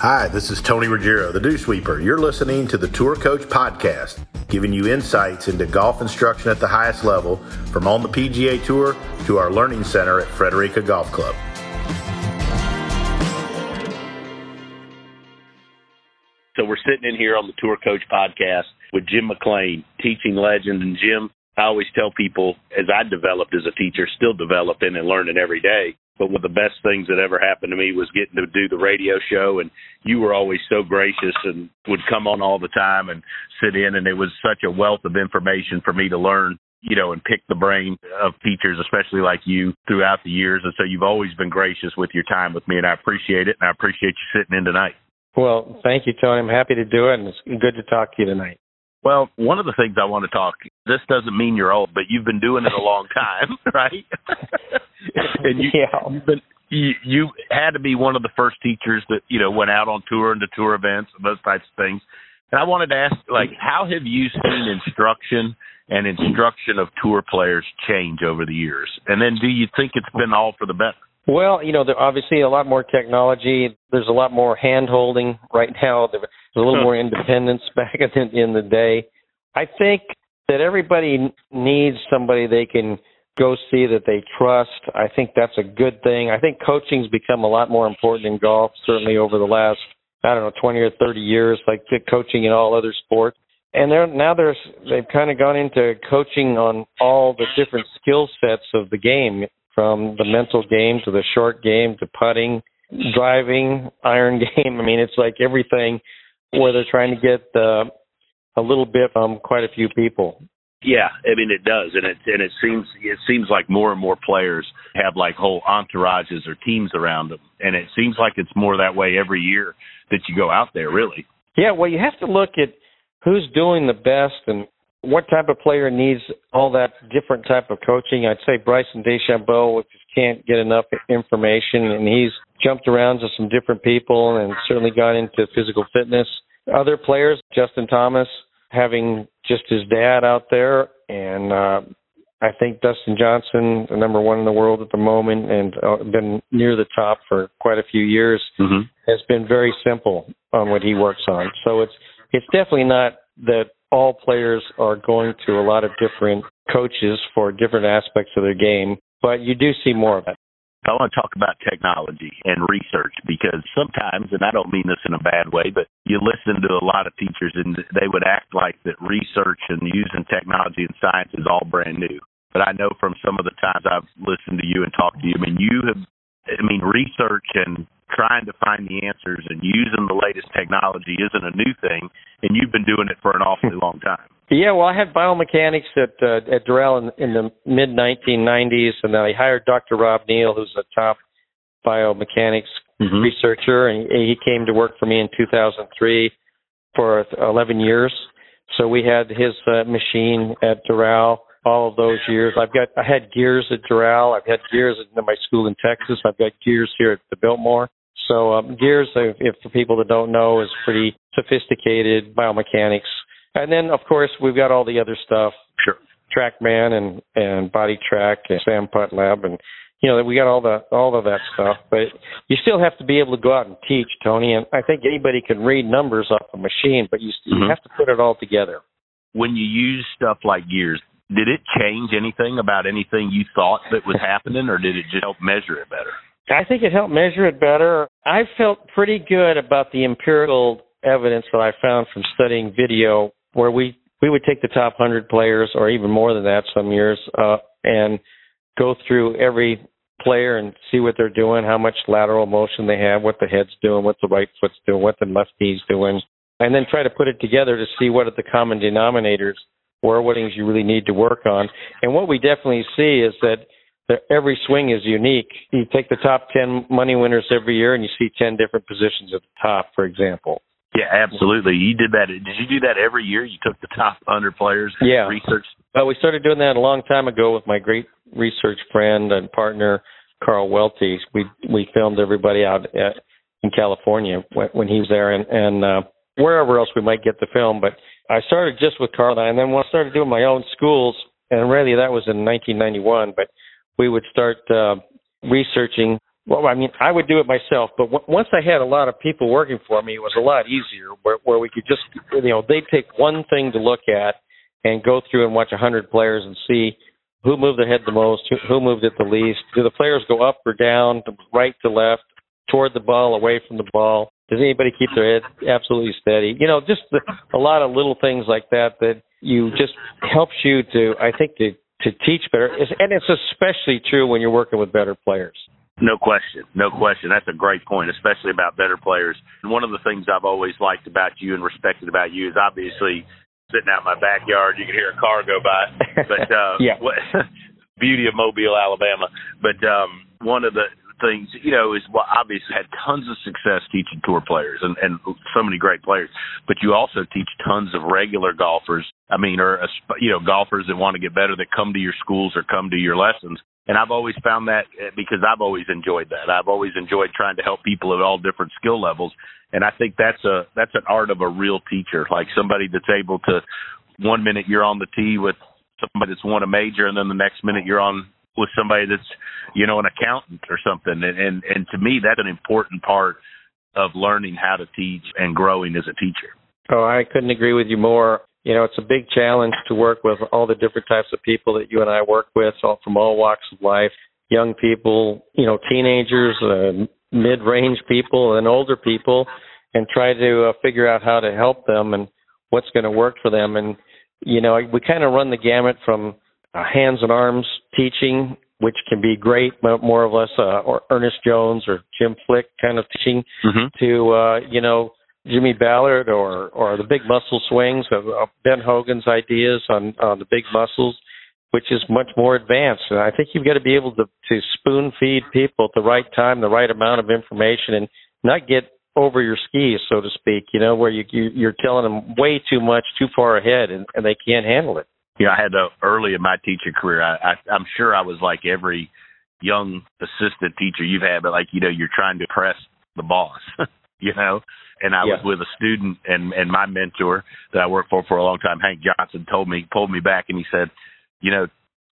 Hi, this is Tony Ruggiero, the Dew Sweeper. You're listening to the Tour Coach Podcast, giving you insights into golf instruction at the highest level from on the PGA Tour to our learning center at Frederica Golf Club. So we're sitting in here on the Tour Coach Podcast with Jim McLean, teaching legend. And Jim, I always tell people as I developed as a teacher, still developing and learning every day. But one of the best things that ever happened to me was getting to do the radio show. And you were always so gracious and would come on all the time and sit in. And it was such a wealth of information for me to learn, you know, and pick the brain of teachers, especially like you throughout the years. And so you've always been gracious with your time with me. And I appreciate it. And I appreciate you sitting in tonight. Well, thank you, Tony. I'm happy to do it. And it's good to talk to you tonight. Well, one of the things I want to talk. This doesn't mean you're old, but you've been doing it a long time, right? and you, yeah. you've been you, you had to be one of the first teachers that you know went out on tour and to tour events and those types of things. And I wanted to ask, like, how have you seen instruction and instruction of tour players change over the years? And then, do you think it's been all for the better? Well, you know, there obviously a lot more technology. There's a lot more hand holding right now. There's a little more independence back in, in the day. I think that everybody needs somebody they can go see that they trust. I think that's a good thing. I think coaching's become a lot more important in golf, certainly over the last, I don't know, 20 or 30 years, like coaching in all other sports. And they're, now there's, they've kind of gone into coaching on all the different skill sets of the game from the mental game to the short game to putting, driving, iron game. I mean, it's like everything where they're trying to get uh, a little bit from quite a few people. Yeah, I mean it does, and it and it seems it seems like more and more players have like whole entourages or teams around them, and it seems like it's more that way every year that you go out there. Really. Yeah, well, you have to look at who's doing the best and what type of player needs all that different type of coaching? I'd say Bryson DeChambeau just can't get enough information, and he's jumped around to some different people and certainly got into physical fitness. Other players, Justin Thomas, having just his dad out there, and uh, I think Dustin Johnson, the number one in the world at the moment, and uh, been near the top for quite a few years, mm-hmm. has been very simple on what he works on. So it's it's definitely not that all players are going to a lot of different coaches for different aspects of their game, but you do see more of it. I want to talk about technology and research because sometimes, and I don't mean this in a bad way, but you listen to a lot of teachers and they would act like that research and using technology and science is all brand new. But I know from some of the times I've listened to you and talked to you, I mean, you have, I mean, research and trying to find the answers and using the latest technology isn't a new thing, and you've been doing it for an awfully long time. Yeah, well, I had biomechanics at uh, at Doral in, in the mid 1990s, and then I hired Dr. Rob Neal, who's a top biomechanics mm-hmm. researcher, and he came to work for me in 2003 for 11 years. So we had his uh, machine at Doral all of those years. I've got I had gears at Doral. I've had gears at my school in Texas. I've got gears here at the Biltmore. So um, gears, if, if for people that don't know, is pretty sophisticated biomechanics. And then, of course, we've got all the other stuff. Sure. TrackMan and and Body Track and Sam Putt Lab and you know we got all the all of that stuff. But you still have to be able to go out and teach, Tony. And I think anybody can read numbers off a machine, but you, you Mhm. have to put it all together. When you use stuff like gears, did it change anything about anything you thought that was happening, or did it just help measure it better? I think it helped measure it better. I felt pretty good about the empirical evidence that I found from studying video, where we we would take the top hundred players, or even more than that, some years, uh, and go through every player and see what they're doing, how much lateral motion they have, what the head's doing, what the right foot's doing, what the left knee's doing, and then try to put it together to see what are the common denominators, or what things you really need to work on. And what we definitely see is that every swing is unique. You take the top 10 money winners every year and you see 10 different positions at the top, for example. Yeah, absolutely. You did that. Did you do that every year? You took the top 100 players, Yeah. research. Well, we started doing that a long time ago with my great research friend and partner, Carl Welty. We, we filmed everybody out at, in California when, when he was there and, and, uh, wherever else we might get the film. But I started just with Carl and then when I started doing my own schools, and really that was in 1991, but we would start uh, researching well, I mean, I would do it myself, but w- once I had a lot of people working for me, it was a lot easier. Where, where we could just, you know, they'd take one thing to look at and go through and watch a hundred players and see who moved their head the most, who, who moved it the least. Do the players go up or down, right to left, toward the ball, away from the ball? Does anybody keep their head absolutely steady? You know, just the, a lot of little things like that that you just helps you to, I think, to to teach better, and it's especially true when you're working with better players. No question. No question. That's a great point, especially about better players. And one of the things I've always liked about you and respected about you is obviously sitting out in my backyard, you can hear a car go by. But uh yeah. beauty of Mobile, Alabama. But um one of the things, you know, is well, obviously had tons of success teaching tour players and, and so many great players. But you also teach tons of regular golfers. I mean, or you know, golfers that want to get better that come to your schools or come to your lessons. And I've always found that eh, because I've always enjoyed that. I've always enjoyed trying to help people at all different skill levels. And I think that's a that's an art of a real teacher, like somebody that's able to one minute you're on the tee with somebody that's won a major and then the next minute you're on with somebody that's you know an accountant or something. And and, and to me that's an important part of learning how to teach and growing as a teacher. Oh i couldn't agree with you more. You know, it's a big challenge to work with all the different types of people that you and I work with, all from all walks of life, young people, you know, teenagers, uh, mid-range people, and older people, and try to uh, figure out how to help them and what's going to work for them. And you know, we kind of run the gamut from uh, hands and arms teaching, which can be great, but more or less, uh, or Ernest Jones or Jim Flick kind of teaching, mm-hmm. to uh, you know Jimmy Ballard or or the big muscle swings of, of Ben Hogan's ideas on on the big muscles, which is much more advanced. And I think you've got to be able to to spoon feed people at the right time, the right amount of information, and not get over your skis, so to speak. You know, where you, you you're telling them way too much, too far ahead, and, and they can't handle it. Yeah, I had a, early in my teaching career. I, I I'm sure I was like every young assistant teacher you've had, but like you know, you're trying to press the boss. you know, and I yeah. was with a student and and my mentor that I worked for for a long time, Hank Johnson, told me pulled me back and he said, you know,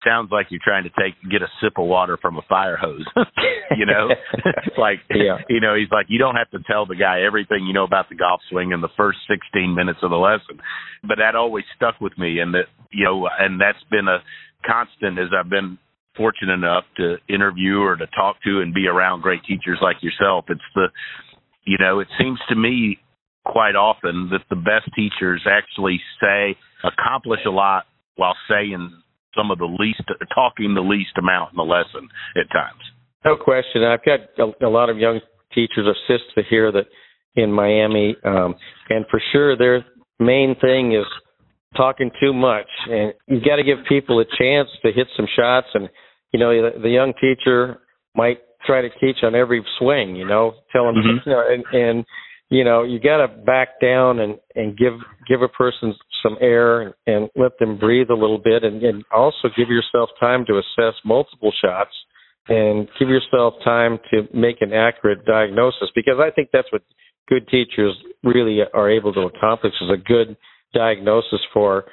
sounds like you're trying to take get a sip of water from a fire hose. you know, It's like yeah. you know, he's like you don't have to tell the guy everything you know about the golf swing in the first 16 minutes of the lesson. But that always stuck with me, and that you know, and that's been a constant as I've been fortunate enough to interview or to talk to and be around great teachers like yourself. It's the you know, it seems to me quite often that the best teachers actually say accomplish a lot while saying some of the least talking the least amount in the lesson at times. No question. I've got a, a lot of young teachers assist to hear that in Miami, um, and for sure their main thing is talking too much, and you've got to give people a chance to hit some shots. And you know, the, the young teacher might try to teach on every swing, you know, tell them, mm-hmm. you know, and, and you know, you got to back down and and give give a person some air and, let them breathe a little bit, and, and also give yourself time to assess multiple shots and give yourself time to make an accurate diagnosis because I think that's what good teachers really are able to accomplish is a good diagnosis for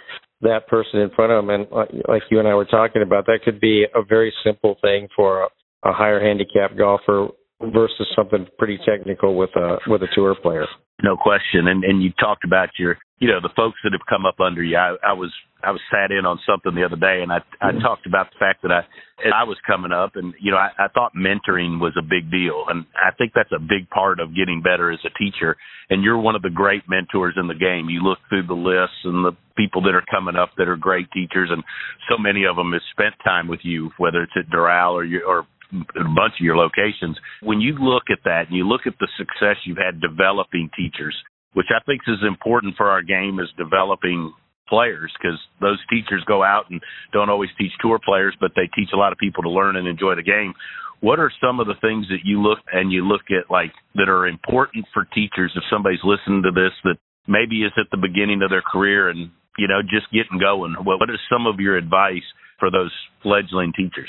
that person in front of them. And like you and I were talking about, that could be a very simple thing for a higher handicap golfer versus something pretty technical with a with a tour player. No question. And and you talked about your you know the folks that have come up under you. I, I was I was sat in on something the other day, and I I mm-hmm. talked about the fact that I I was coming up, and you know I, I thought mentoring was a big deal, and I think that's a big part of getting better as a teacher. And you're one of the great mentors in the game. You look through the lists and the people that are coming up that are great teachers, and so many of them have spent time with you, whether it's at Doral or you or a bunch of your locations. When you look at that and you look at the success you've had developing teachers, which I think is important for our game is developing players because those teachers go out and don't always teach tour players, but they teach a lot of people to learn and enjoy the game. What are some of the things that you look and you look at like that are important for teachers if somebody's listening to this that maybe is at the beginning of their career and you know just getting going? What is some of your advice for those fledgling teachers?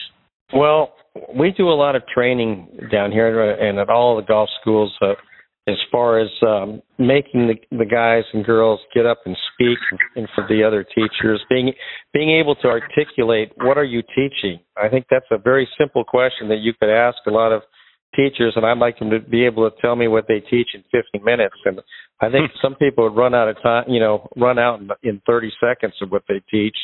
Well, we do a lot of training down here and at all the golf schools uh, as far as um, making the, the guys and girls get up and speak in front of the other teachers, being being able to articulate what are you teaching. I think that's a very simple question that you could ask a lot of teachers, and I'd like them to be able to tell me what they teach in 15 minutes. And I think some people would run out of time, you know, run out in, in 30 seconds of what they teach,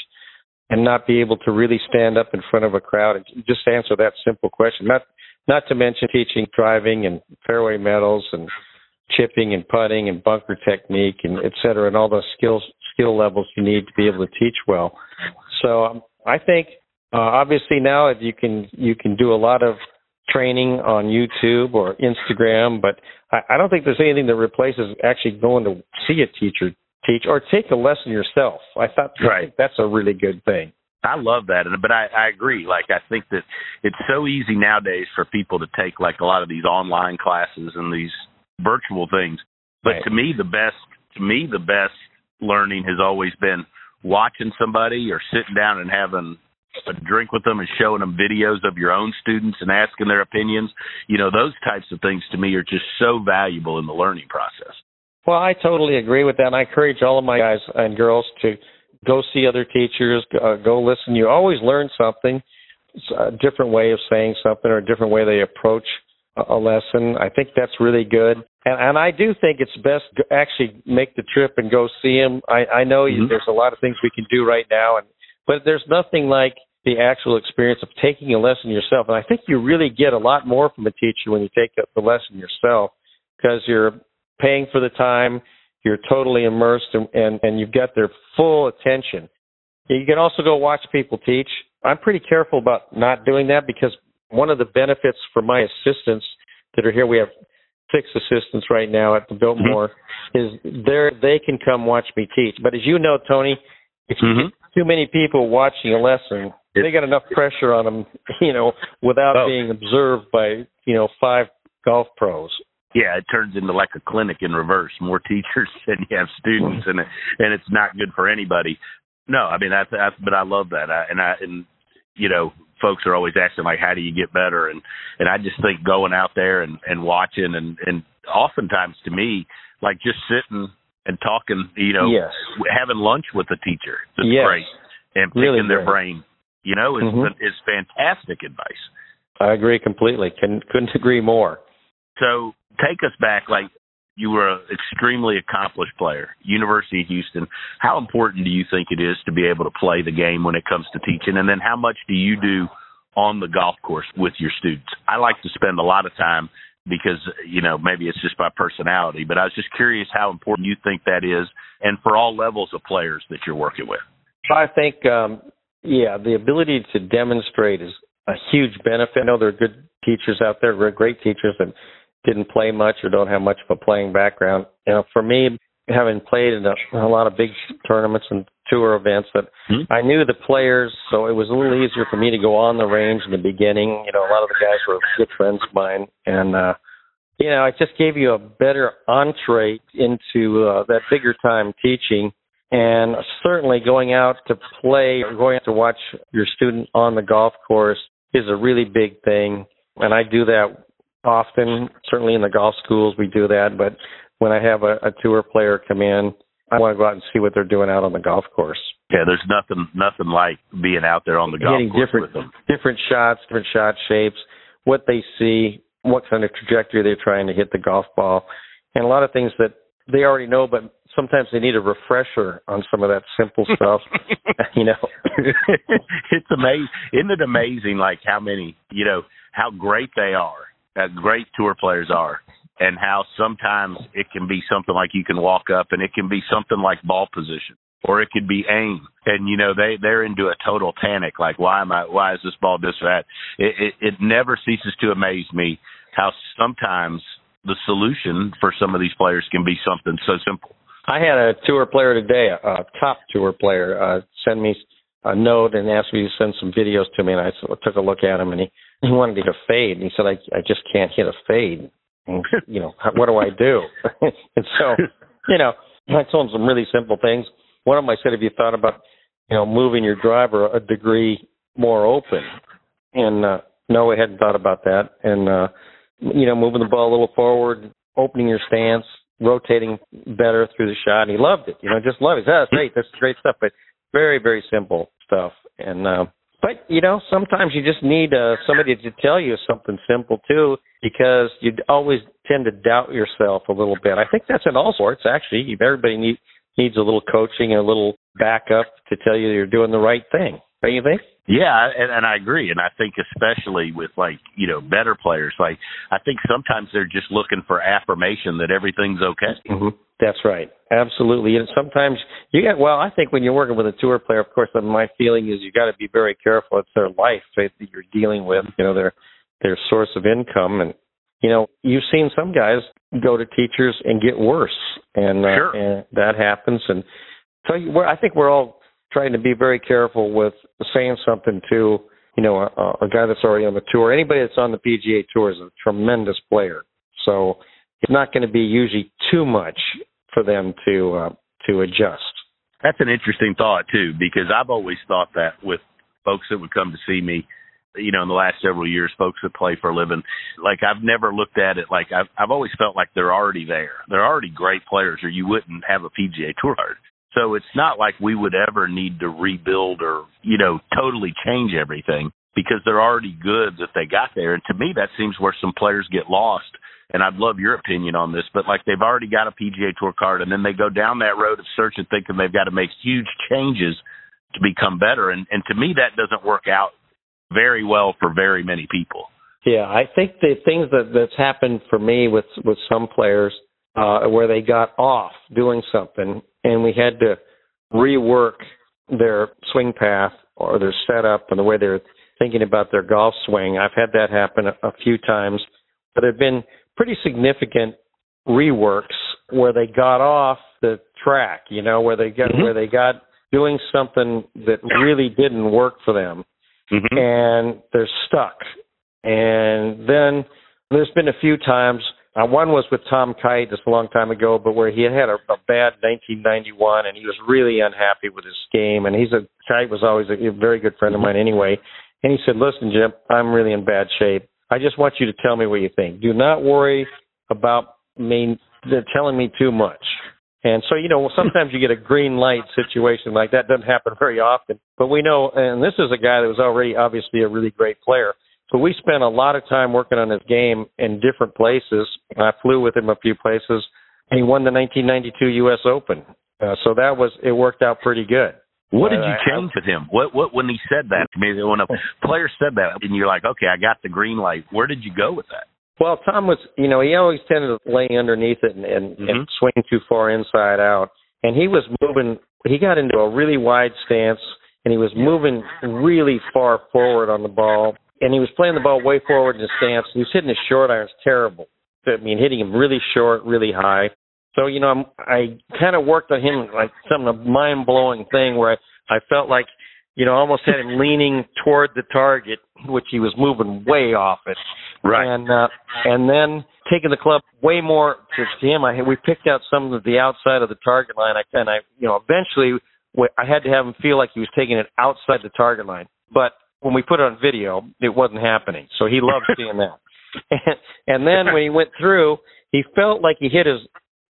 and not be able to really stand up in front of a crowd and just answer that simple question. Not not to mention teaching driving and fairway metals and chipping and putting and bunker technique and et cetera, and all those skills skill levels you need to be able to teach well. So um, I think uh, obviously now you can you can do a lot of training on YouTube or Instagram, but I, I don't think there's anything that replaces actually going to see a teacher teach or take a lesson yourself. I thought right. I that's a really good thing. I love that, but I, I agree. Like I think that it's so easy nowadays for people to take like a lot of these online classes and these virtual things. But right. to me, the best to me the best learning has always been watching somebody or sitting down and having a drink with them and showing them videos of your own students and asking their opinions. You know, those types of things to me are just so valuable in the learning process. Well, I totally agree with that. And I encourage all of my guys and girls to go see other teachers, uh, go listen. You always learn something, it's a different way of saying something or a different way they approach a lesson. I think that's really good. And, and I do think it's best to actually make the trip and go see him. I, I know mm-hmm. there's a lot of things we can do right now, and but there's nothing like the actual experience of taking a lesson yourself. And I think you really get a lot more from a teacher when you take the lesson yourself because you're paying for the time, you're totally immersed, and, and, and you've got their full attention. You can also go watch people teach. I'm pretty careful about not doing that because one of the benefits for my assistants that are here, we have six assistants right now at the Biltmore, mm-hmm. is there they can come watch me teach. But as you know, Tony, if you mm-hmm. get too many people watching a lesson, they got enough pressure on them, you know, without oh. being observed by you know five golf pros. Yeah, it turns into like a clinic in reverse. More teachers than you have students, and and it's not good for anybody. No, I mean that's, that's but I love that, I, and I and you know folks are always asking like how do you get better and and I just think going out there and and watching and and oftentimes to me like just sitting and talking you know yes. having lunch with a teacher is yes. great and picking really their brain you know is mm-hmm. is fantastic advice I agree completely Can, couldn't agree more so take us back like you were an extremely accomplished player, University of Houston. How important do you think it is to be able to play the game when it comes to teaching? And then how much do you do on the golf course with your students? I like to spend a lot of time because, you know, maybe it's just my personality, but I was just curious how important you think that is and for all levels of players that you're working with. I think, um, yeah, the ability to demonstrate is a huge benefit. I know there are good teachers out there, great teachers, and didn't play much or don't have much of a playing background. You know, for me, having played in a, a lot of big tournaments and tour events, that mm-hmm. I knew the players, so it was a little easier for me to go on the range in the beginning. You know, a lot of the guys were good friends of mine, and uh, you know, it just gave you a better entree into uh, that bigger time teaching. And certainly going out to play or going out to watch your student on the golf course is a really big thing. And I do that often. Certainly in the golf schools, we do that. But when I have a, a tour player come in, I want to go out and see what they're doing out on the golf course. Yeah, there's nothing nothing like being out there on the golf Getting course different, with them. Different shots, different shot shapes, what they see, what kind of trajectory they're trying to hit the golf ball, and a lot of things that they already know, but sometimes they need a refresher on some of that simple stuff. you know, it's amazing. Isn't it amazing? Like how many, you know, how great they are uh, great tour players are and how sometimes it can be something like you can walk up and it can be something like ball position or it could be aim. And you know they they're into a total panic like why am i why is this ball this or that? It, it it never ceases to amaze me how sometimes the solution for some of these players can be something so simple. I had a tour player today a, top tour player uh send me a note and asked me to send some videos to me and i took a look at him and he he wanted to hit a fade, and he said, "I I just can't hit a fade. And, you know, what do I do?" and so, you know, I told him some really simple things. One of them I said, "Have you thought about, you know, moving your driver a degree more open?" And uh, no, I hadn't thought about that. And uh, you know, moving the ball a little forward, opening your stance, rotating better through the shot. And he loved it. You know, just loved it. That's great. That's great stuff. But very, very simple stuff. And uh, But you know, sometimes you just need uh, somebody to tell you something simple too, because you always tend to doubt yourself a little bit. I think that's in all sorts. actually. Everybody need, needs a little coaching and a little backup to tell you you're doing the right thing. Don't you think? Yeah, and, and I agree, and I think especially with like you know better players, like I think sometimes they're just looking for affirmation that everything's okay. Mm-hmm. That's right, absolutely. And sometimes you get well. I think when you're working with a tour player, of course, my feeling is you got to be very careful. It's their life that you're dealing with. You know, their their source of income, and you know, you've seen some guys go to teachers and get worse, and, uh, sure. and that happens. And so we're, I think we're all trying to be very careful with saying something to you know a, a guy that's already on the tour. Anybody that's on the PGA Tour is a tremendous player, so it's not going to be usually too much for them to uh, to adjust. That's an interesting thought too, because I've always thought that with folks that would come to see me, you know, in the last several years, folks that play for a living, like I've never looked at it like I've I've always felt like they're already there. They're already great players, or you wouldn't have a PGA Tour card. So it's not like we would ever need to rebuild or, you know, totally change everything because they're already good that they got there. And to me, that seems where some players get lost. And I'd love your opinion on this, but like they've already got a PGA Tour card and then they go down that road of searching, thinking they've got to make huge changes to become better. And, and to me, that doesn't work out very well for very many people. Yeah, I think the things that that's happened for me with with some players uh, where they got off doing something and we had to rework their swing path or their setup and the way they're thinking about their golf swing. I've had that happen a, a few times, but there have been pretty significant reworks where they got off the track, you know, where they got Mhm. where they got doing something that really didn't work for them Mm-hmm. and they're stuck. And then there's been a few times. Uh, one was with Tom Kite just a long time ago, but where he had a, a bad 1991 and he was really unhappy with his game. And he's a Kite was always a, a very good friend of mine anyway. And he said, "Listen, Jim, I'm really in bad shape. I just want you to tell me what you think. Do not worry about me telling me too much." And so, you know, sometimes you get a green light situation like that. Doesn't happen very often. But we know, and this is a guy that was already obviously a really great player. So we spent a lot of time working on his game in different places. I flew with him a few places, and he won the 1992 U.S. Open. Uh, so that was it worked out pretty good. What did you change with him? What what when he said that? Maybe when a player said that, and you're like, okay, I got the green light. Where did you go with that? Well, Tom was, you know, he always tended to lay underneath it and, and, and Mhm. swing too far inside out. And he was moving, he got into a really wide stance and he was moving really far forward on the ball. And he was playing the ball way forward in his stance. He was hitting his short irons terrible. I mean, hitting him really short, really high. So, you know, I'm, I kind of worked on him like some mind blowing thing where I, I felt like, you know, almost had him leaning toward the target, which he was moving way off it Right. and uh, and then taking the club way more to, him. I we picked out some of the outside of the target line. I and I you know eventually I had to have him feel like he was taking it outside the target line. But when we put it on video, it wasn't happening. So he loved seeing that. And, and then when he went through, he felt like he hit his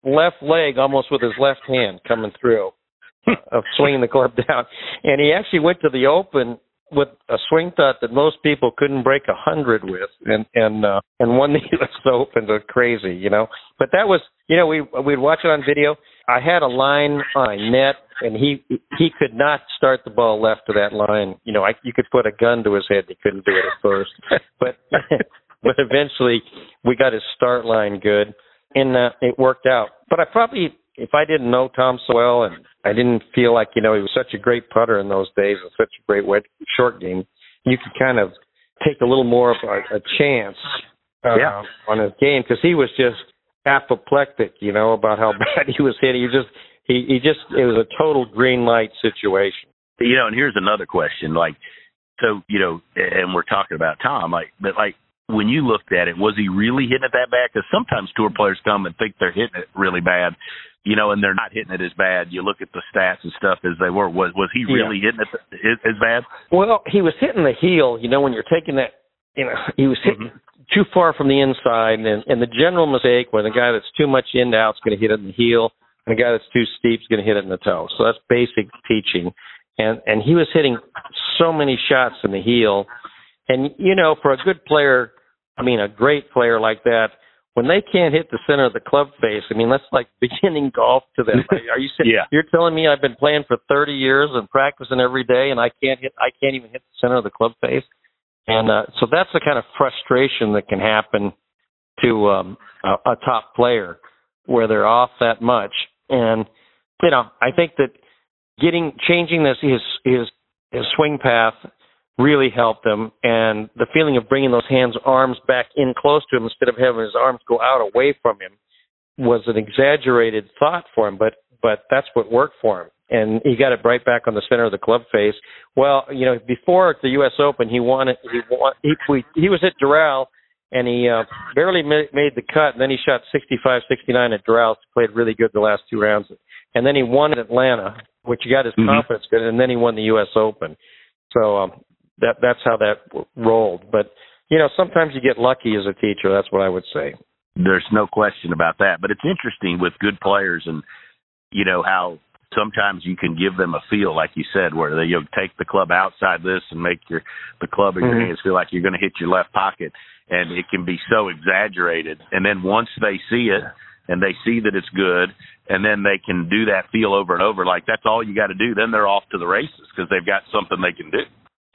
left leg almost with his left hand coming through of swinging the club down. And he actually went to the Open with a swing thought that most people couldn't break a hundred with, and and uh, and won the U.S. Open. To crazy, you know. But that was, you know, we we'd watch it on video. I had a line on a net, and he he could not start the ball left of that line. You know, I you could put a gun to his head. and He couldn't do it at first, but but eventually we got his start line good, and uh, it worked out. But I probably, if I didn't know Tom so well, and I didn't feel like you know he was such a great putter in those days and such a great wet short game, you could kind of take a little more of a, a chance uh, Yeah. on his game because he was just apoplectic, you know, about how bad he was hitting. He just he he just it was a total green light situation. you know, and here's another question. Like, so you know, and we're talking about Tom. Like, but like when you looked at it, was he really hitting it that bad? Because sometimes tour players come and think they're hitting it really bad, you know, and they're not hitting it as bad. You look at the stats and stuff as they were. Was was he Yeah. really hitting it as, bad? Well, he was hitting the heel, you know, when you're taking that, you know, he was hitting mm-hmm. too far from the inside, and and the general mistake when the guy that's too much in out is going to hit it in the heel, and the guy that's too steep is going to hit it in the toe. So that's basic teaching. and and he was hitting so many shots in the heel. And you know, for a good player, I mean, a great player like that, when they can't hit the center of the club face, I mean, that's like beginning golf to them. Are you saying yeah. you're telling me I've been playing for 30 years and practicing every day, and I can't hit, I can't even hit the center of the club face? And uh, so that's the kind of frustration that can happen to um, a, a top player where they're off that much. And you know, I think that getting changing this his his his swing path really helped him. And the feeling of bringing those hands, arms back in close to him instead of having his arms go out away from him was an exaggerated thought for him, but but that's what worked for him. And he got it right back on the center of the club face. Well, you know, before the U.S. Open, he won it. He won. He he was at Doral, and he uh, barely made the cut. And then he shot 65, 69 at Doral. Played really good the last two rounds, and then he won at Atlanta, which got his mm-hmm. confidence good. And then he won the U.S. Open. So um, that that's how that rolled. But you know, sometimes you get lucky as a teacher. That's what I would say. There's no question about that. But it's interesting with good players, and you know how sometimes you can give them a feel, like you said, where they you know, take the club outside this and make your the club in mm-hmm. your hands feel like you're going to hit your left pocket, and it can be so exaggerated. And then once they see it and they see that it's good, and then they can do that feel over and over, like that's all you got to do. Then they're off to the races because they've got something they can do.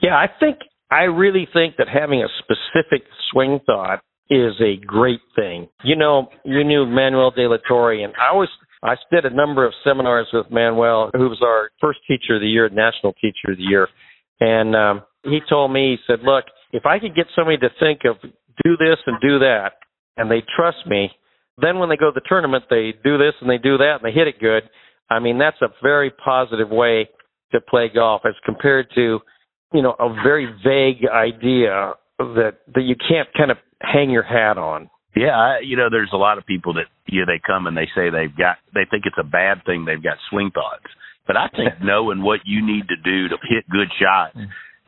Yeah, I think I really think that having a specific swing thought is a great thing. You know, you knew Manuel de la Torre, and I always I did a number of seminars with Manuel, who was our first teacher of the year, national teacher of the year, and um, he told me, he said, "Look, if I could get somebody to think of do this and do that, and they trust me, then when they go to the tournament, they do this and they do that and they hit it good. I mean, that's a very positive way to play golf as compared to you know a very vague idea that that you can't kind of hang your hat on. Yeah, I, you know, there's a lot of people that you know, they come and they say they've got they think it's a bad thing they've got swing thoughts. But I think knowing what you need to do to hit good shots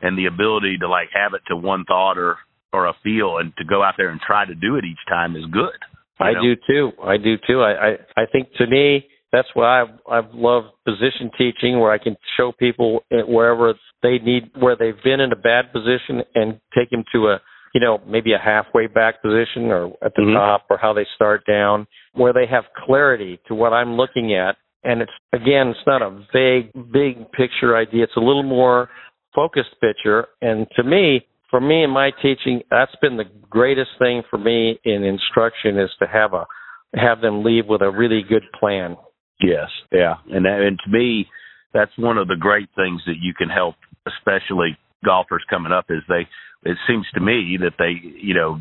and the ability to like have it to one thought or or a feel and to go out there and try to do it each time is good. I know? do too. I do too. I, I I think to me that's why I've I've loved position teaching where I can show people wherever they need where they've been in a bad position and take them to a you know maybe a halfway back position or at the mm-hmm. top or how they start down where they have clarity to what I'm looking at. And it's again it's not a vague big picture idea. It's a little more focused picture. And to me for me in my teaching that's been the greatest thing for me in instruction is to have a have them leave with a really good plan yes. Yeah. And and to me that's one of the great things that you can help especially golfers coming up is they it seems to me that they you know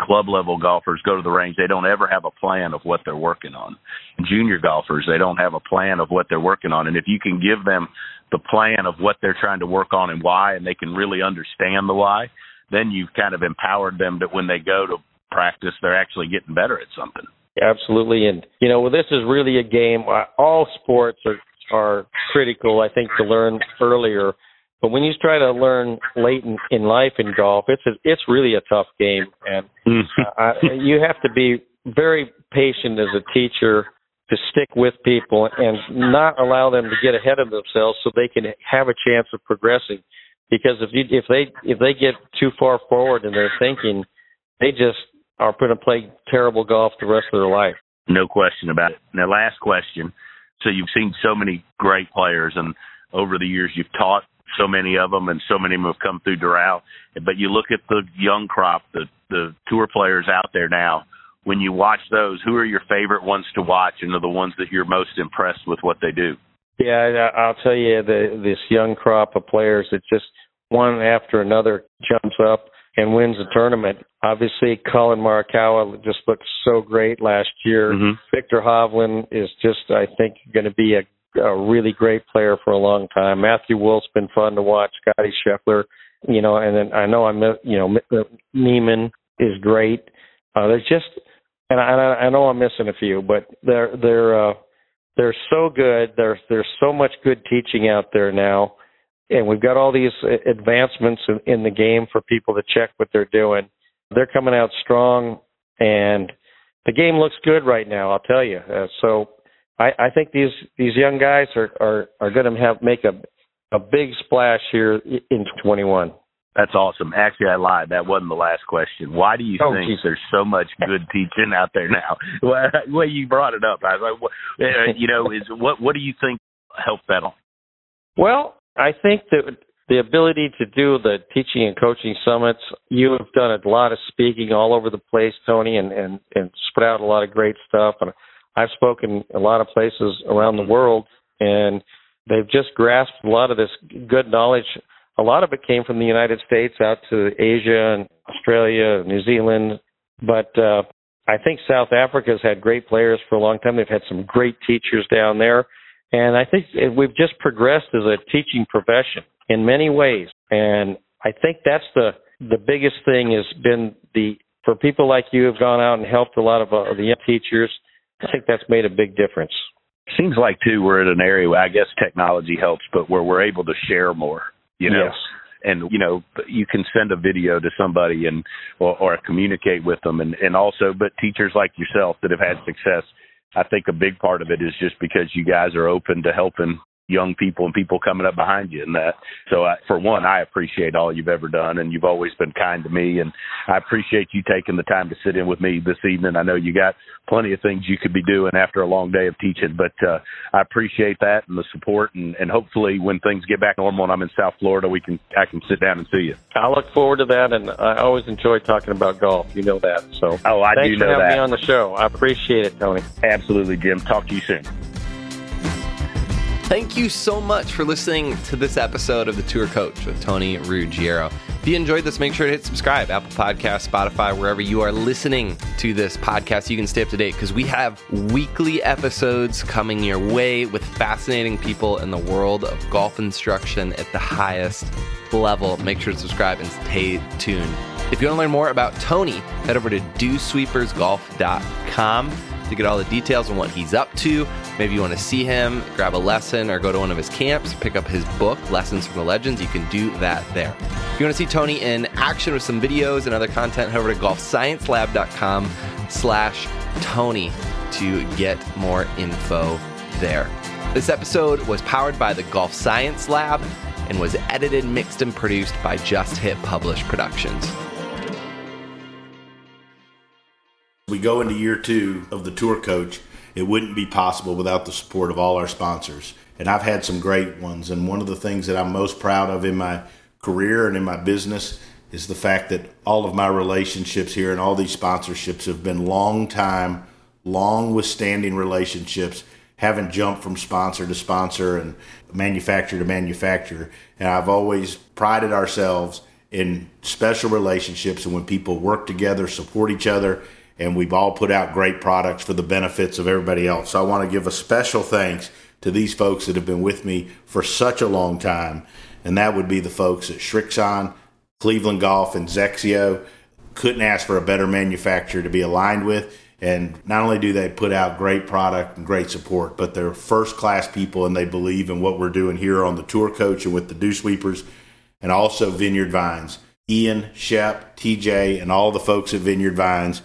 club level golfers go to the range. They don't ever have a plan of what they're working on. Junior golfers they don't have a plan of what they're working on. And if you can give them the plan of what they're trying to work on and why and they can really understand the why then you've kind of empowered them that when they go to practice they're actually getting better at something absolutely and you know well, this is really a game all sports are are critical i think to learn earlier but when you try to learn late in, in life in golf, it's a, it's really a tough game, and uh, you have to be very patient as a teacher to stick with people and not allow them to get ahead of themselves so they can have a chance of progressing. Because if you if they if they get too far forward in their thinking, they just are going to play terrible golf the rest of their life. No question about it. Now, last question. So you've seen so many great players, and over the years you've taught so many of them, and so many of them have come through Doral. But you look at the young crop, the the tour players out there now. When you watch those, who are your favorite ones to watch, and are the ones that you're most impressed with what they do? Yeah, I'll tell you, the, this young crop of players that just one after another jumps up and wins the tournament. Obviously, Collin Morikawa just looked so great last year. Mm-hmm. Viktor Hovland is just, I think, going to be a a really great player for a long time. Matthew Wolff's been fun to watch. Scotty Scheffler, you know, and then I know I'm, you know, Niemann is great. Uh, there's just, and I, I know I'm missing a few, but they're they're uh, they're so good. There's there's so much good teaching out there now, and we've got all these advancements in, in the game for people to check what they're doing. They're coming out strong, and the game looks good right now. I'll tell you. Uh, so I, I think these these young guys are are are going to have make a a big splash here in 21. That's awesome. Actually, I lied. That wasn't the last question. Why do you oh, think geez. there's so much good teaching out there now? Well, well, you brought it up. I was like, what, uh, you know, is what what do you think helped that on? Well, I think that the ability to do the teaching and coaching summits. You have done a lot of speaking all over the place, Tony, and and and spread out a lot of great stuff. And I've spoken a lot of places around the world, and they've just grasped a lot of this good knowledge. A lot of it came from the United States out to Asia and Australia, New Zealand, but uh, I think South Africa has had great players for a long time. They've had some great teachers down there. And I think we've just progressed as a teaching profession in many ways. And I think that's the the biggest thing has been the for people like you have gone out and helped a lot of uh, the teachers. I think that's made a big difference. Seems like too we're in an area where I guess technology helps, but where we're able to share more. You know. Yes and you know you can send a video to somebody and or, or communicate with them and and also but teachers like yourself that have had success i think a big part of it is just because you guys are open to helping young people and people coming up behind you and that. So I, for one, I appreciate all you've ever done and you've always been kind to me and I appreciate you taking the time to sit in with me this evening. I know you got plenty of things you could be doing after a long day of teaching, but uh, I appreciate that and the support and, and hopefully when things get back normal and I'm in South Florida, we can, I can sit down and see you. I look forward to that and I always enjoy talking about golf. You know that. So oh, I do know that. Thanks for having me on the show. I appreciate it, Tony. Absolutely, Jim. Talk to you soon. Thank you so much for listening to this episode of The Tour Coach with Tony Ruggiero. If you enjoyed this, make sure to hit subscribe, Apple Podcast, Spotify, wherever you are listening to this podcast. You can stay up to date because we have weekly episodes coming your way with fascinating people in the world of golf instruction at the highest level. Make sure to subscribe and stay tuned. If you want to learn more about Tony, head over to dewsweepersgolf.com to get all the details on what he's up to. Maybe you want to see him, grab a lesson, or go to one of his camps, pick up his book, Lessons from the Legends. You can do that there. If you want to see Tony in action with some videos and other content, head over to golfsciencelab.com slash Tony to get more info there. This episode was powered by the Golf Science Lab and was edited, mixed, and produced by Just Hit Publish Productions. We go into year two of the tour coach it wouldn't be possible without the support of all our sponsors. And I've had some great ones. And one of the things that I'm most proud of in my career and in my business is the fact that all of my relationships here and all these sponsorships have been long time, long withstanding relationships, haven't jumped from sponsor to sponsor and manufacturer to manufacturer. And I've always prided ourselves in special relationships and when people work together, support each other, and we've all put out great products for the benefits of everybody else. So I want to give a special thanks to these folks that have been with me for such a long time, and that would be the folks at Srixon, Cleveland Golf, and XXIO. Couldn't ask for a better manufacturer to be aligned with. And not only do they put out great product and great support, but they're first class people and they believe in what we're doing here on the tour coach and with the dew sweepers and also Vineyard Vines. Ian, Shep, TJ, and all the folks at Vineyard Vines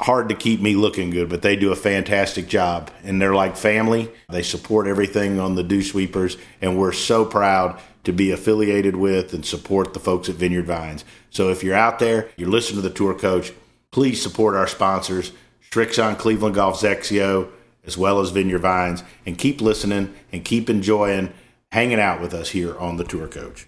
hard to keep me looking good, but they do a fantastic job. And they're like family. They support everything on the Dew Sweepers, and we're so proud to be affiliated with and support the folks at Vineyard Vines. So if you're out there, you're listening to the tour coach, please support our sponsors, Srixon Cleveland Golf XXIO, as well as Vineyard Vines, and keep listening and keep enjoying hanging out with us here on the tour coach.